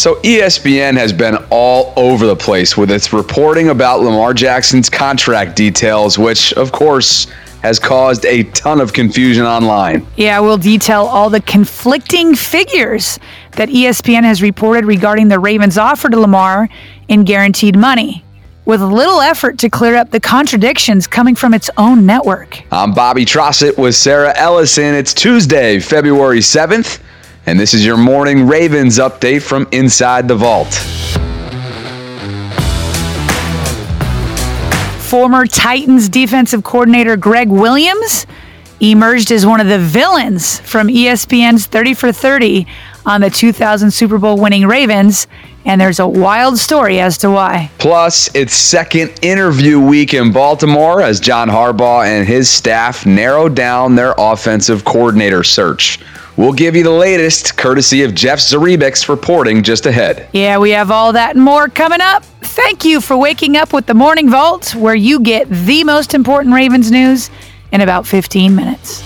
So ESPN has been all over the place with its reporting about Lamar Jackson's contract details, which, of course, has caused a ton of confusion online. Yeah, we'll detail all the conflicting figures that ESPN has reported regarding the Ravens' offer to Lamar in guaranteed money. With little effort to clear up the contradictions coming from its own network. I'm Bobby Trossett with Sarah Ellison. It's Tuesday, February 7th. And this is your morning Ravens update from inside the vault. Former Titans defensive coordinator Gregg Williams emerged as one of the villains from ESPN's 30 for 30 on the 2000 Super Bowl winning Ravens. And there's a wild story as to why. Plus, it's second interview week in Baltimore as John Harbaugh and his staff narrow down their offensive coordinator search. We'll give you the latest, courtesy of Jeff Zrebiec's reporting just ahead. Yeah, we have all that and more coming up. Thank you for waking up with the Morning Vault, where you get the most important Ravens news in about 15 minutes.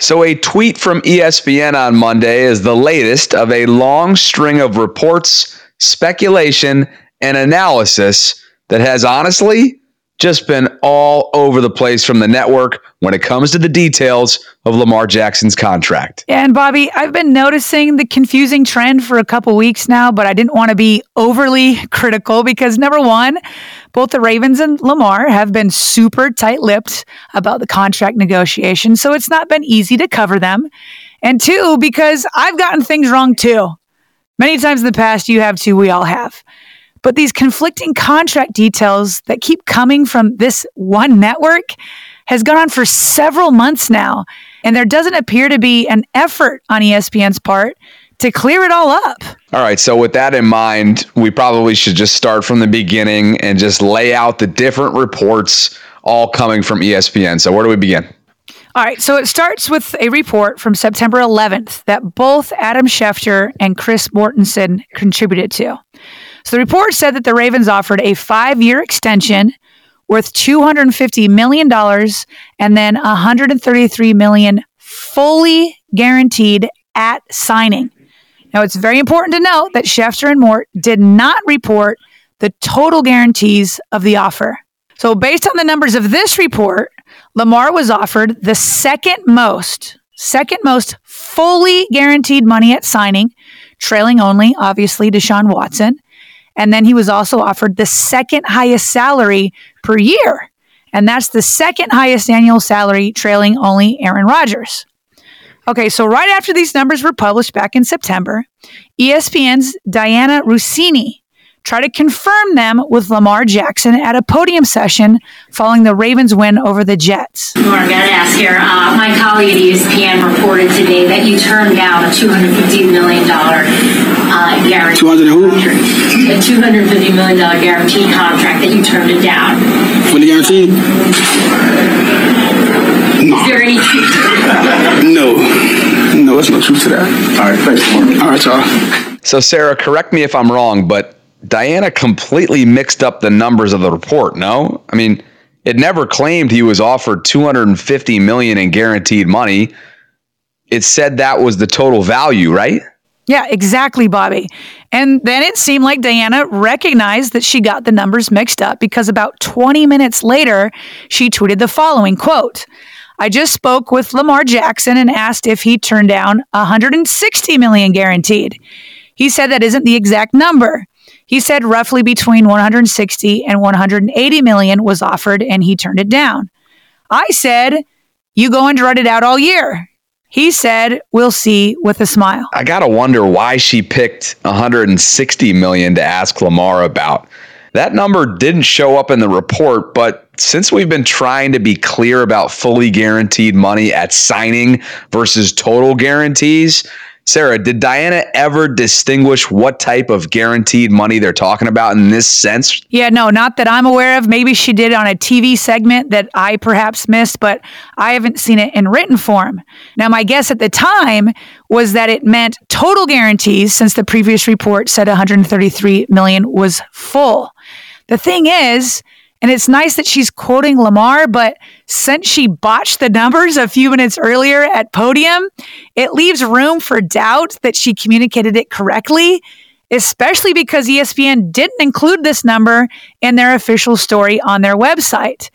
So, a tweet from ESPN on Monday is the latest of a long string of reports, speculation, and analysis that has honestly just been all over the place from the network when it comes to the details of Lamar Jackson's contract. And Bobby, I've been noticing the confusing trend for a couple weeks now, but I didn't want to be overly critical because number one, both the Ravens and Lamar have been super tight lipped about the contract negotiation. So it's not been easy to cover them. And two, because I've gotten things wrong too. Many times in the past, you have too, we all have. But these conflicting contract details that keep coming from this one network has gone on for several months now. And there doesn't appear to be an effort on ESPN's part to clear it all up. All right. So, with that in mind, we probably should just start from the beginning and just lay out the different reports all coming from ESPN. So, where do we begin? All right, so it starts with a report from September 11th that both Adam Schefter and Chris Mortensen contributed to. So the report said that the Ravens offered a five year extension worth $250 million and then 133 million fully guaranteed at signing. Now, it's very important to note that Schefter and Mort did not report the total guarantees of the offer. So, based on the numbers of this report, Lamar was offered the second most, second most fully guaranteed money at signing, trailing only, obviously, Deshaun Watson. And then he was also offered the second highest salary per year. And that's the second highest annual salary, trailing only Aaron Rodgers. Okay, so right after these numbers were published back in September, ESPN's Dianna Russini tried to confirm them with Lamar Jackson at a podium session following the Ravens' win over the Jets. Lamar, I got to ask here. Uh, my colleague at ESPN reported today that you turned down a $250 million uh, guarantee. 200 who? A $250 million guarantee contract that you turned it down. Fully guaranteed? No. Is there any truth? No. No, there's no truth to that. All right, thanks, Mark. All right, y'all. So, Sarah, correct me if I'm wrong, but Dianna completely mixed up the numbers of the report. No, I mean, it never claimed he was offered 250 million in guaranteed money. it said that was the total value, right? Yeah, exactly, Bobby. And then it seemed like Dianna recognized that she got the numbers mixed up because about 20 minutes later, she tweeted the following quote, I just spoke with Lamar Jackson and asked if he turned down 160 million guaranteed. He said that isn't the exact number. He said roughly between 160 and 180 million was offered and he turned it down. I said, "You go and run it out all year." He said, "We'll see" with a smile. I got to wonder why she picked 160 million to ask Lamar about. That number didn't show up in the report, but since we've been trying to be clear about fully guaranteed money at signing versus total guarantees, Sarah, did Dianna ever distinguish what type of guaranteed money they're talking about in this sense? Yeah, no, not that I'm aware of. Maybe she did on a TV segment that I perhaps missed, but I haven't seen it in written form. Now, my guess at the time was that it meant total guarantees since the previous report said 133 million was full. The thing is, and it's nice that she's quoting Lamar, but since she botched the numbers a few minutes earlier at podium, it leaves room for doubt that she communicated it correctly, especially because ESPN didn't include this number in their official story on their website.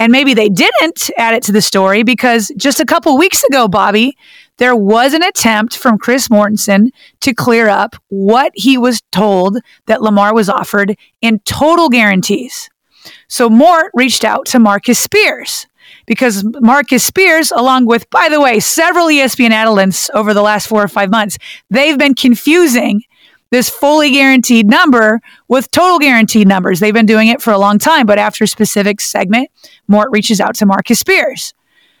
And maybe they didn't add it to the story because just a couple weeks ago, Bobby, there was an attempt from Chris Mortensen to clear up what he was told that Lamar was offered in total guarantees. So Mort reached out to Marcus Spears because Marcus Spears, along with, by the way, several ESPN analysts over the last four or five months, they've been confusing this fully guaranteed number with total guaranteed numbers. They've been doing it for a long time, but after a specific segment, Mort reaches out to Marcus Spears.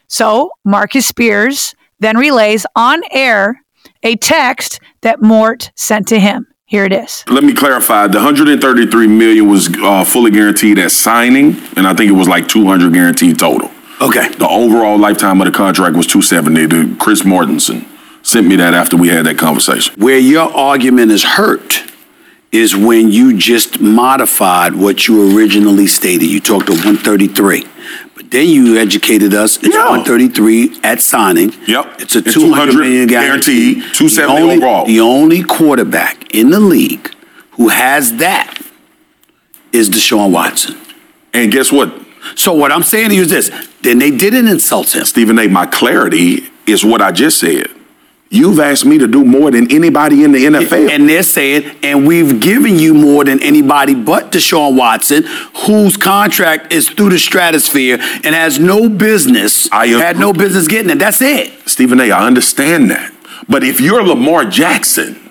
So Marcus Spears then relays on air a text that Mort sent to him. Here it is. Let me clarify. The 133 million was uh, fully guaranteed at signing, and I think it was like 200 guaranteed total. Okay. The overall lifetime of the contract was 270. The Chris Mortensen sent me that after we had that conversation. Where your argument is hurt is when you just modified what you originally stated. You talked to 133. Then you educated us. It's Yeah. 133 at signing. Yep. It's a It's 200 200 million guarantee. guaranteed, 270 the only, overall. The only quarterback in the league who has that is Deshaun Watson. And guess what, So what I'm saying to you is this: then they didn't insult him. Stephen A., my clarity is what I just said. You've asked me to do more than anybody in the NFL. And they're saying, and we've given you more than anybody but Deshaun Watson, whose contract is through the stratosphere and has no business, I had no business getting it. That's it. Stephen A., I understand that. But if you're Lamar Jackson,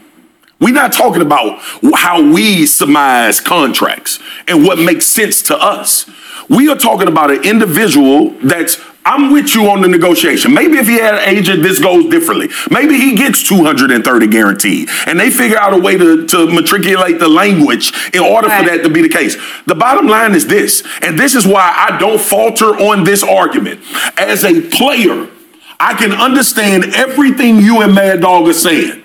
we're not talking about how we surmise contracts and what makes sense to us. We are talking about an individual that's, I'm with you on the negotiation. Maybe if he had an agent, this goes differently. Maybe he gets 230 guaranteed and they figure out a way to, to matriculate the language in order for that to be the case. The bottom line is this, and this is why I don't falter on this argument. As a player, I can understand everything you and Mad Dog are saying.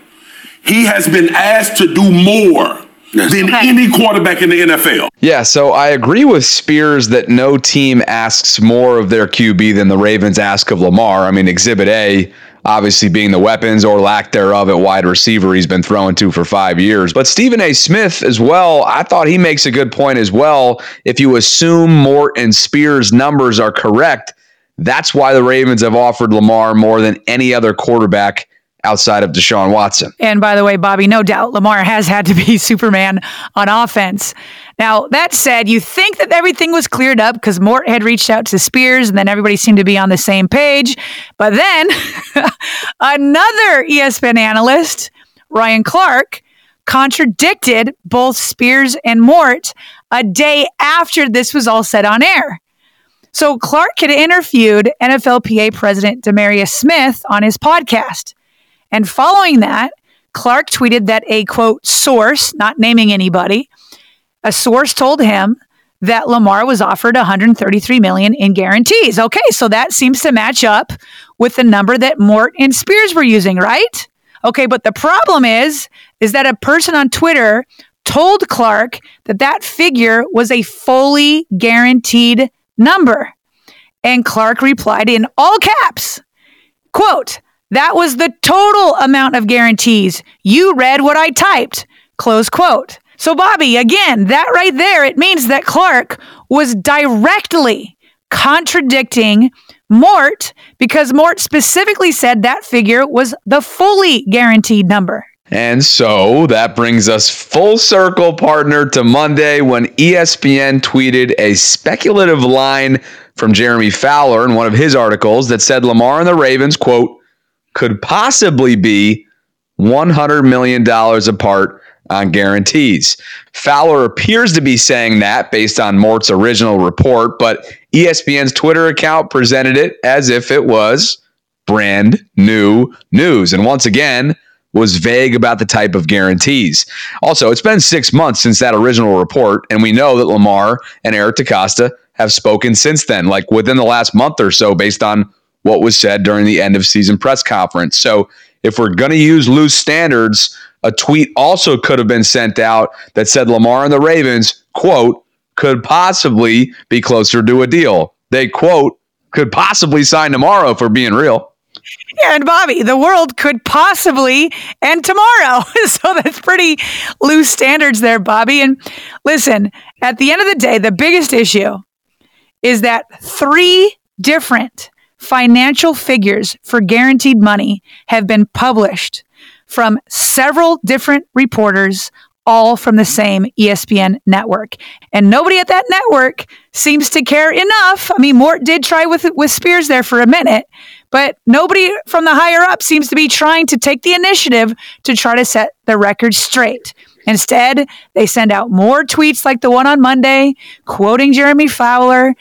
He has been asked to do more. Than Okay. any quarterback in the NFL. Yeah, so I agree with Spears that no team asks more of their QB than the Ravens ask of Lamar. I mean, Exhibit A, obviously being the weapons or lack thereof at wide receiver he's been throwing to for five years. But Stephen A. Smith as well, I thought he makes a good point as well. If you assume Mort and Spears' numbers are correct, that's why the Ravens have offered Lamar more than any other quarterback outside of Deshaun Watson. And by the way, Bobby, no doubt Lamar has had to be Superman on offense. Now, that said, you think that everything was cleared up because Mort had reached out to Spears and then everybody seemed to be on the same page. But then another ESPN analyst, Ryan Clark, contradicted both Spears and Mort a day after this was all said on air. So Clark had interviewed NFLPA President DeMaurice Smith on his podcast. And following that, Clark tweeted that a quote source, not naming anybody, a source told him that Lamar was offered 133 million in guarantees. Okay, so that seems to match up with the number that Mort and Spears were using, right? Okay, but the problem is is that a person on Twitter told Clark that that figure was a fully guaranteed number. And Clark replied in all caps, quote, That was the total amount of guarantees. You read what I typed. Close quote. So, Bobby, again, that right there, it means that Clark was directly contradicting Mort because Mort specifically said that figure was the fully guaranteed number. And so that brings us full circle, partner, to Monday when ESPN tweeted a speculative line from Jeremy Fowler in one of his articles that said Lamar and the Ravens, quote, could possibly be $100 million apart on guarantees. Fowler appears to be saying that based on Mort's original report, but ESPN's Twitter account presented it as if it was brand new news. And once again, was vague about the type of guarantees. Also, it's been six months since that original report, and we know that Lamar and Eric DeCosta have spoken since then, like within the last month or so, based on what was said during the end of season press conference. So, if we're going to use loose standards, a tweet also could have been sent out that said Lamar and the Ravens, quote, could possibly be closer to a deal. They, quote, could possibly sign tomorrow for being real. Yeah, and Bobby, the world could possibly end tomorrow. so that's pretty loose standards there, Bobby. And listen, at the end of the day, the biggest issue is that three different financial figures for guaranteed money have been published from several different reporters all from the same ESPN network. And nobody at that network seems to care enough. I mean, Mort did try with with Spears there for a minute, but nobody from the higher up seems to be trying to take the initiative to try to set the record straight. Instead, they send out more tweets like the one on Monday, quoting Jeremy Fowler,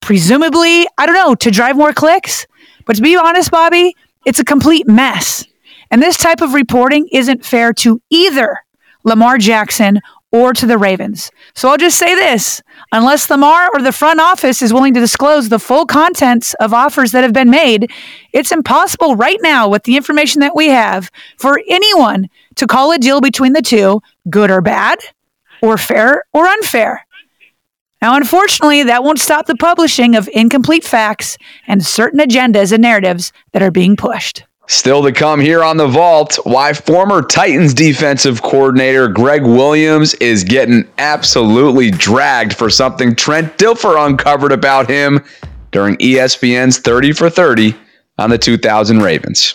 presumably, I don't know, to drive more clicks. But to be honest, Bobby, it's a complete mess. And this type of reporting isn't fair to either Lamar Jackson or to the Ravens. So I'll just say this unless Lamar or the front office is willing to disclose the full contents of offers that have been made, it's impossible right now with the information that we have for anyone to call a deal between the two good or bad, or fair or unfair. Now, unfortunately, that won't stop the publishing of incomplete facts and certain agendas and narratives that are being pushed. Still to come here on the vault, why former Titans defensive coordinator Gregg Williams is getting absolutely dragged for something Trent Dilfer uncovered about him during ESPN's 30 for 30 on the 2000 Ravens.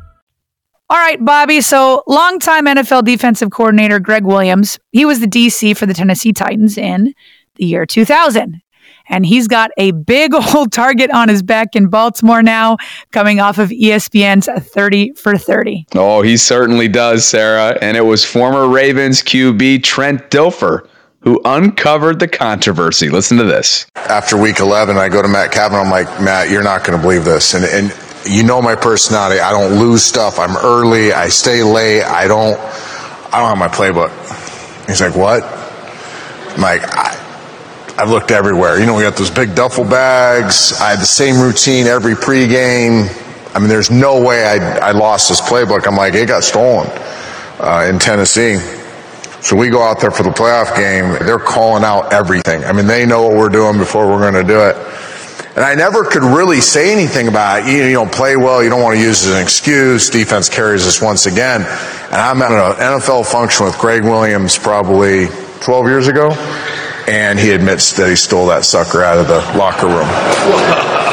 All right, Bobby. So, longtime NFL defensive coordinator Gregg Williams, he was the DC for the Tennessee Titans in the year 2000. And he's got a big old target on his back in Baltimore now, coming off of ESPN's 30 for 30. Oh, he certainly does, Sarah. And it was former Ravens QB Trent Dilfer who uncovered the controversy. Listen to this. After week 11, I go to Matt Cavanaugh. I'm like, Matt, you're not going to believe this. And, and you know my personality. I don't lose stuff. I'm early. I stay late. I don't. I don't have my playbook. He's like, what? I'm like, I, I've looked everywhere. You know, we got those big duffel bags. I had the same routine every pregame. I mean, there's no way I, I lost this playbook. I'm like, it got stolen uh, in Tennessee. So we go out there for the playoff game. They're calling out everything. I mean, they know what we're doing before we're going to do it. And I never could really say anything about it. You, you don't play well. You don't want to use it as an excuse. Defense carries us once again. And I'm at an NFL function with Gregg Williams probably 12 years ago. And he admits that he stole that sucker out of the locker room.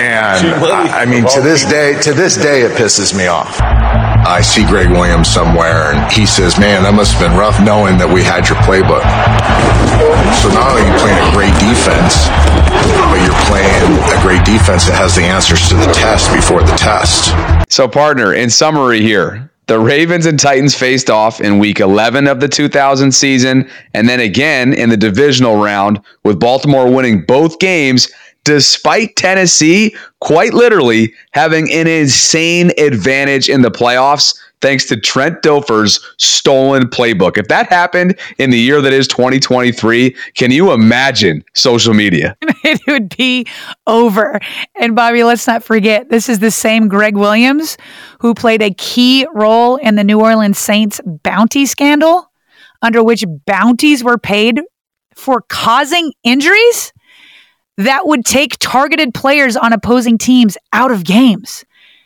And I, I mean, to this day, to this day, it pisses me off. I see Gregg Williams somewhere, and he says, "Man, that must have been rough knowing that we had your playbook." So not only are you playing a great defense, great defense that has the answers to the test before the test. So, partner, in summary here, the Ravens and Titans faced off in week 11 of the 2000 season, and then again in the divisional round, with Baltimore winning both games despite Tennessee quite literally having an insane advantage in the playoffs thanks to Trent Dilfer's stolen playbook. If that happened in the year that is 2023, can you imagine social media? it would be over. And Bobby, let's not forget, this is the same Gregg Williams who played a key role in the New Orleans Saints bounty scandal, under which bounties were paid for causing injuries that would take targeted players on opposing teams out of games.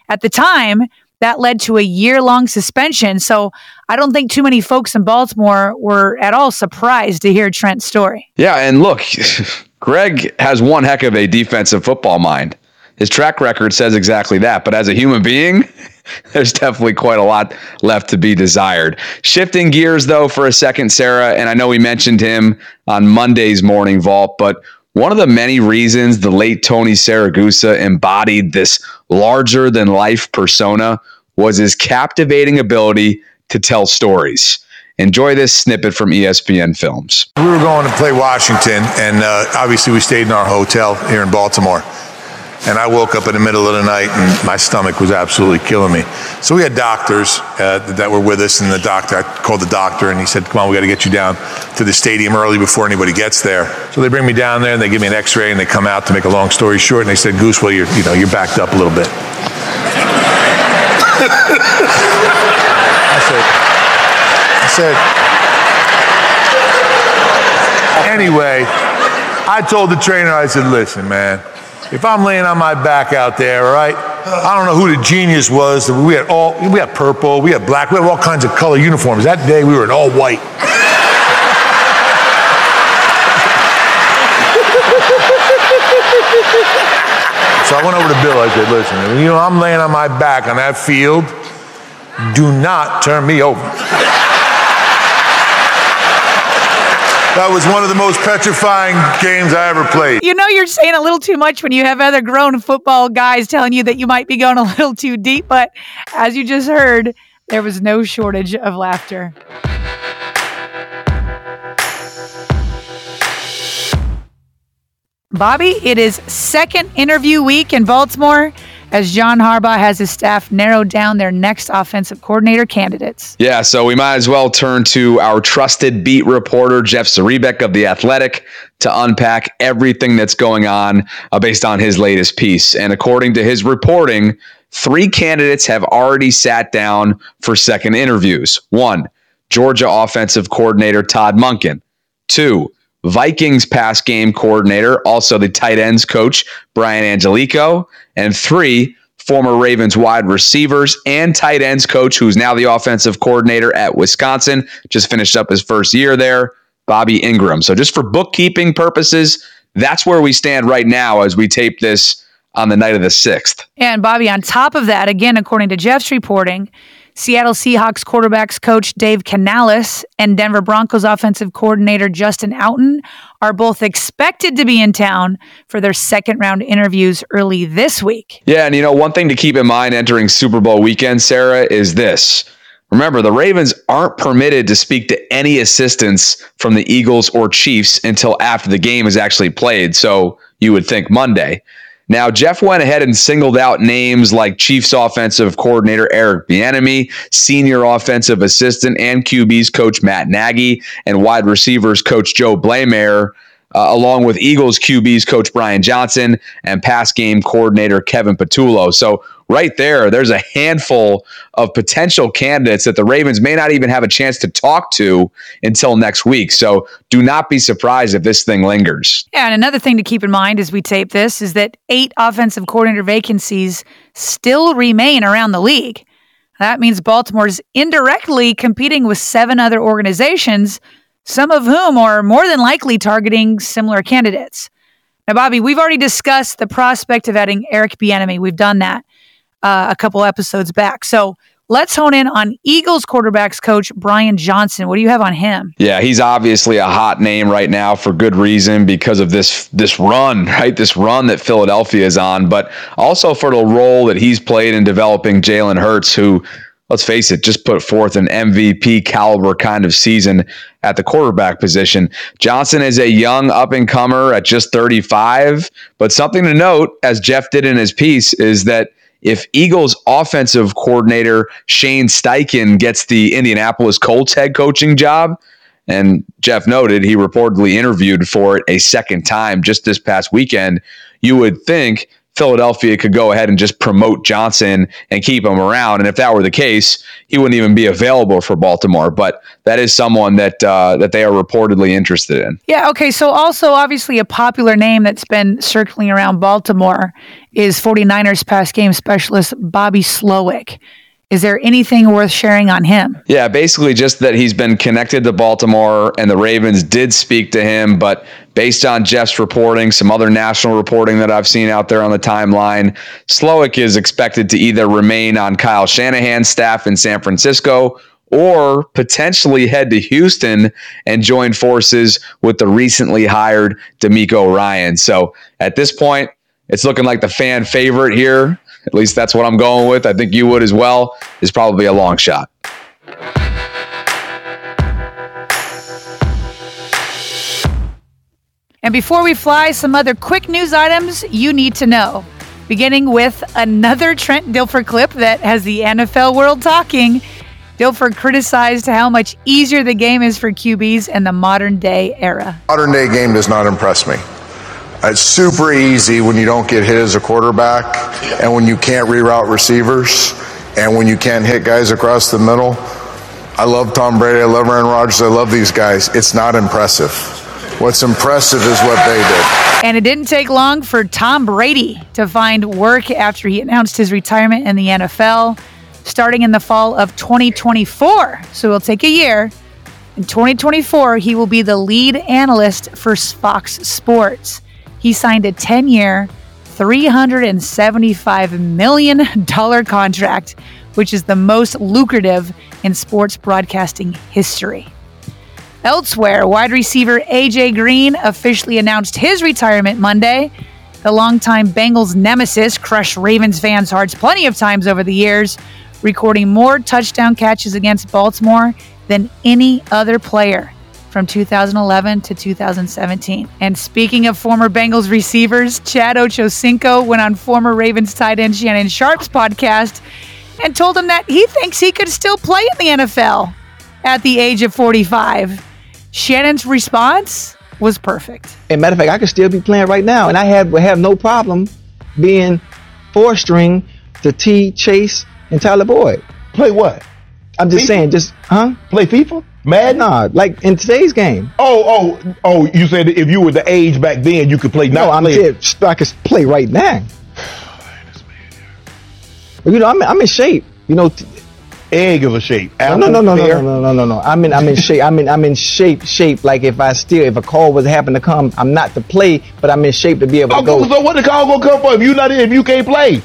At the time, that led to a year long suspension. So I don't think too many folks in Baltimore were at all surprised to hear Trent's story. Yeah. And look, Gregg has one heck of a defensive football mind. His track record says exactly that. But as a human being, there's definitely quite a lot left to be desired. Shifting gears, though, for a second, Sarah, and I know we mentioned him on Monday's morning vault, but one of the many reasons the late Tony Siragusa embodied this larger than life persona was his captivating ability to tell stories. Enjoy this snippet from ESPN Films. We were going to play Washington, and uh, obviously we stayed in our hotel here in Baltimore. And I woke up in the middle of the night and my stomach was absolutely killing me. So we had doctors uh, that were with us, and the doctor, I called the doctor and he said, Come on, we got to get you down to the stadium early before anybody gets there. So they bring me down there and they give me an x ray and they come out to make a long story short. And they said, Goose, well, you're, you know, you're backed up a little bit. I said, I said, anyway, I told the trainer, I said, listen, man, if I'm laying on my back out there, all right, I don't know who the genius was. We had all, we had purple, we had black, we had all kinds of color uniforms. That day we were in all white. so I went over to Bill. I said, listen, you know, I'm laying on my back on that field. Do not turn me over. That was one of the most petrifying games I ever played. You know, you're saying a little too much when you have other grown football guys telling you that you might be going a little too deep, but as you just heard, there was no shortage of laughter. Bobby, it is second interview week in Baltimore as John Harbaugh has his staff narrowed down their next offensive coordinator candidates. Yeah, so we might as well turn to our trusted beat reporter, Jeff Zrebiec of The Athletic, to unpack everything that's going on uh, based on his latest piece. And according to his reporting, three candidates have already sat down for second interviews. One, Georgia offensive coordinator Todd Monken. Two, Vikings pass game coordinator, also the tight ends coach, Brian Angelichio. And three, former Ravens wide receivers and tight ends coach, who's now the offensive coordinator at Wisconsin, just finished up his first year there, Bobby Engram. So, just for bookkeeping purposes, that's where we stand right now as we tape this on the night of the 6th. And Bobby, on top of that, again, according to Jeff's reporting, Seattle Seahawks quarterbacks coach Dave Canales and Denver Broncos offensive coordinator Justin Outten are both expected to be in town for their second round interviews early this week. Yeah, and you know, one thing to keep in mind entering Super Bowl weekend, Sarah, is this. Remember, the Ravens aren't permitted to speak to any assistants from the Eagles or Chiefs until after the game is actually played. So you would think Monday. Now, Jeff went ahead and singled out names like Chiefs offensive coordinator Eric Bieniemy, senior offensive assistant and QB's coach Matt Nagy, and wide receivers coach Joe Bleymaier, uh, along with Eagles QB's coach Brian Johnson and pass game coordinator Kevin Patullo. So right there, there's a handful of potential candidates that the Ravens may not even have a chance to talk to until next week. So do not be surprised if this thing lingers. Yeah, and another thing to keep in mind as we tape this is that eight offensive coordinator vacancies still remain around the league. That means Baltimore is indirectly competing with seven other organizations, some of whom are more than likely targeting similar candidates. Now, Bobby, we've already discussed the prospect of adding Eric Bieniemy. We've done that uh, a couple episodes back. So let's hone in on Eagles quarterbacks coach Brian Johnson. What do you have on him? Yeah, he's obviously a hot name right now for good reason because of this this run, right? This run that Philadelphia is on, but also for the role that he's played in developing Jalen Hurts, who let's face it, just put forth an MVP caliber kind of season at the quarterback position. Johnson is a young up and comer at just 35, but something to note, as Jeff did in his piece, is that if Eagles offensive coordinator Shane Steichen gets the Indianapolis Colts head coaching job, and Jeff noted he reportedly interviewed for it a second time just this past weekend, you would think Philadelphia could go ahead and just promote Johnson and keep him around. And if that were the case, he wouldn't even be available for Baltimore. But that is someone that uh, that they are reportedly interested in. Yeah. Okay. So also, obviously, a popular name that's been circling around Baltimore is 49ers pass game specialist Bobby Slowik. Is there anything worth sharing on him? Yeah, basically just that he's been connected to Baltimore and the Ravens did speak to him, but based on Jeff's reporting, some other national reporting that I've seen out there on the timeline, Slowik is expected to either remain on Kyle Shanahan's staff in San Francisco or potentially head to Houston and join forces with the recently hired DeMeco Ryan. So at this point, it's looking like the fan favorite here at least that's what I'm going with. I think you would as well. Is probably a long shot. And before we fly, some other quick news items you need to know. Beginning with another Trent Dilfer clip that has the NFL world talking. Dilfer criticized how much easier the game is for QBs in the modern day era. Modern day game does not impress me. It's super easy when you don't get hit as a quarterback and when you can't reroute receivers and when you can't hit guys across the middle. I love Tom Brady. I love Aaron Rodgers. I love these guys. It's not impressive. What's impressive is what they did. And it didn't take long for Tom Brady to find work after he announced his retirement in the NFL starting in the fall of 2024. So it'll take a year. In 2024, he will be the lead analyst for Fox Sports he signed a 10 year, $375 million contract, which is the most lucrative in sports broadcasting history. Elsewhere, wide receiver AJ Green officially announced his retirement Monday. The longtime Bengals nemesis crushed Ravens fans' hearts plenty of times over the years, recording more touchdown catches against Baltimore than any other player from 2011 to 2017. And speaking of former Bengals receivers, Chad Ochocinco went on former Ravens tight end Shannon Sharpe's podcast and told him that he thinks he could still play in the NFL at the age of 45. Shannon's response was perfect. And matter of fact, I could still be playing right now, and I have have no problem being four string to T Chase and Tyler Boyd. Play what? I'm just FIFA? saying, just huh? Play FIFA? Mad? Nah, like in today's game. Oh, oh, oh! You said if you were the age back then, you could play. No, I'm saying I could play right now. you know, I'm I'm in shape. You know, t- egg of a shape. no, no, no, no, no, no, no, no, no. I'm in I'm in shape. I'm in I'm in shape shape. Like if I still if a call was happen to come, I'm not to play, but I'm in shape to be able to okay, go. So what the call gonna come for if you not in, if you can't play?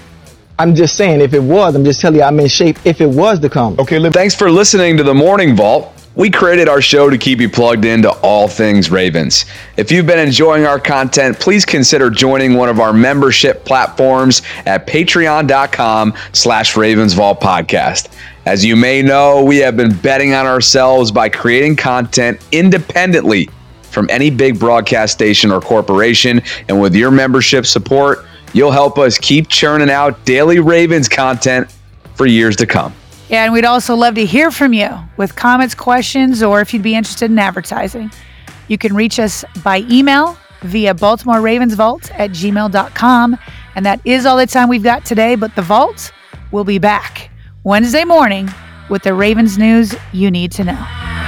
I'm just saying, if it was, I'm just telling you, I'm in shape if it was to come. Okay, thanks for listening to the Morning Vault. We created our show to keep you plugged into all things Ravens. If you've been enjoying our content, please consider joining one of our membership platforms at patreon.com slash Ravens Vault Podcast. As you may know, we have been betting on ourselves by creating content independently from any big broadcast station or corporation. And with your membership support, You'll help us keep churning out daily Ravens content for years to come. Yeah, and we'd also love to hear from you with comments, questions, or if you'd be interested in advertising. You can reach us by email via Baltimore Ravens Vault at gmail.com. And that is all the time we've got today, but the Vault will be back Wednesday morning with the Ravens news you need to know.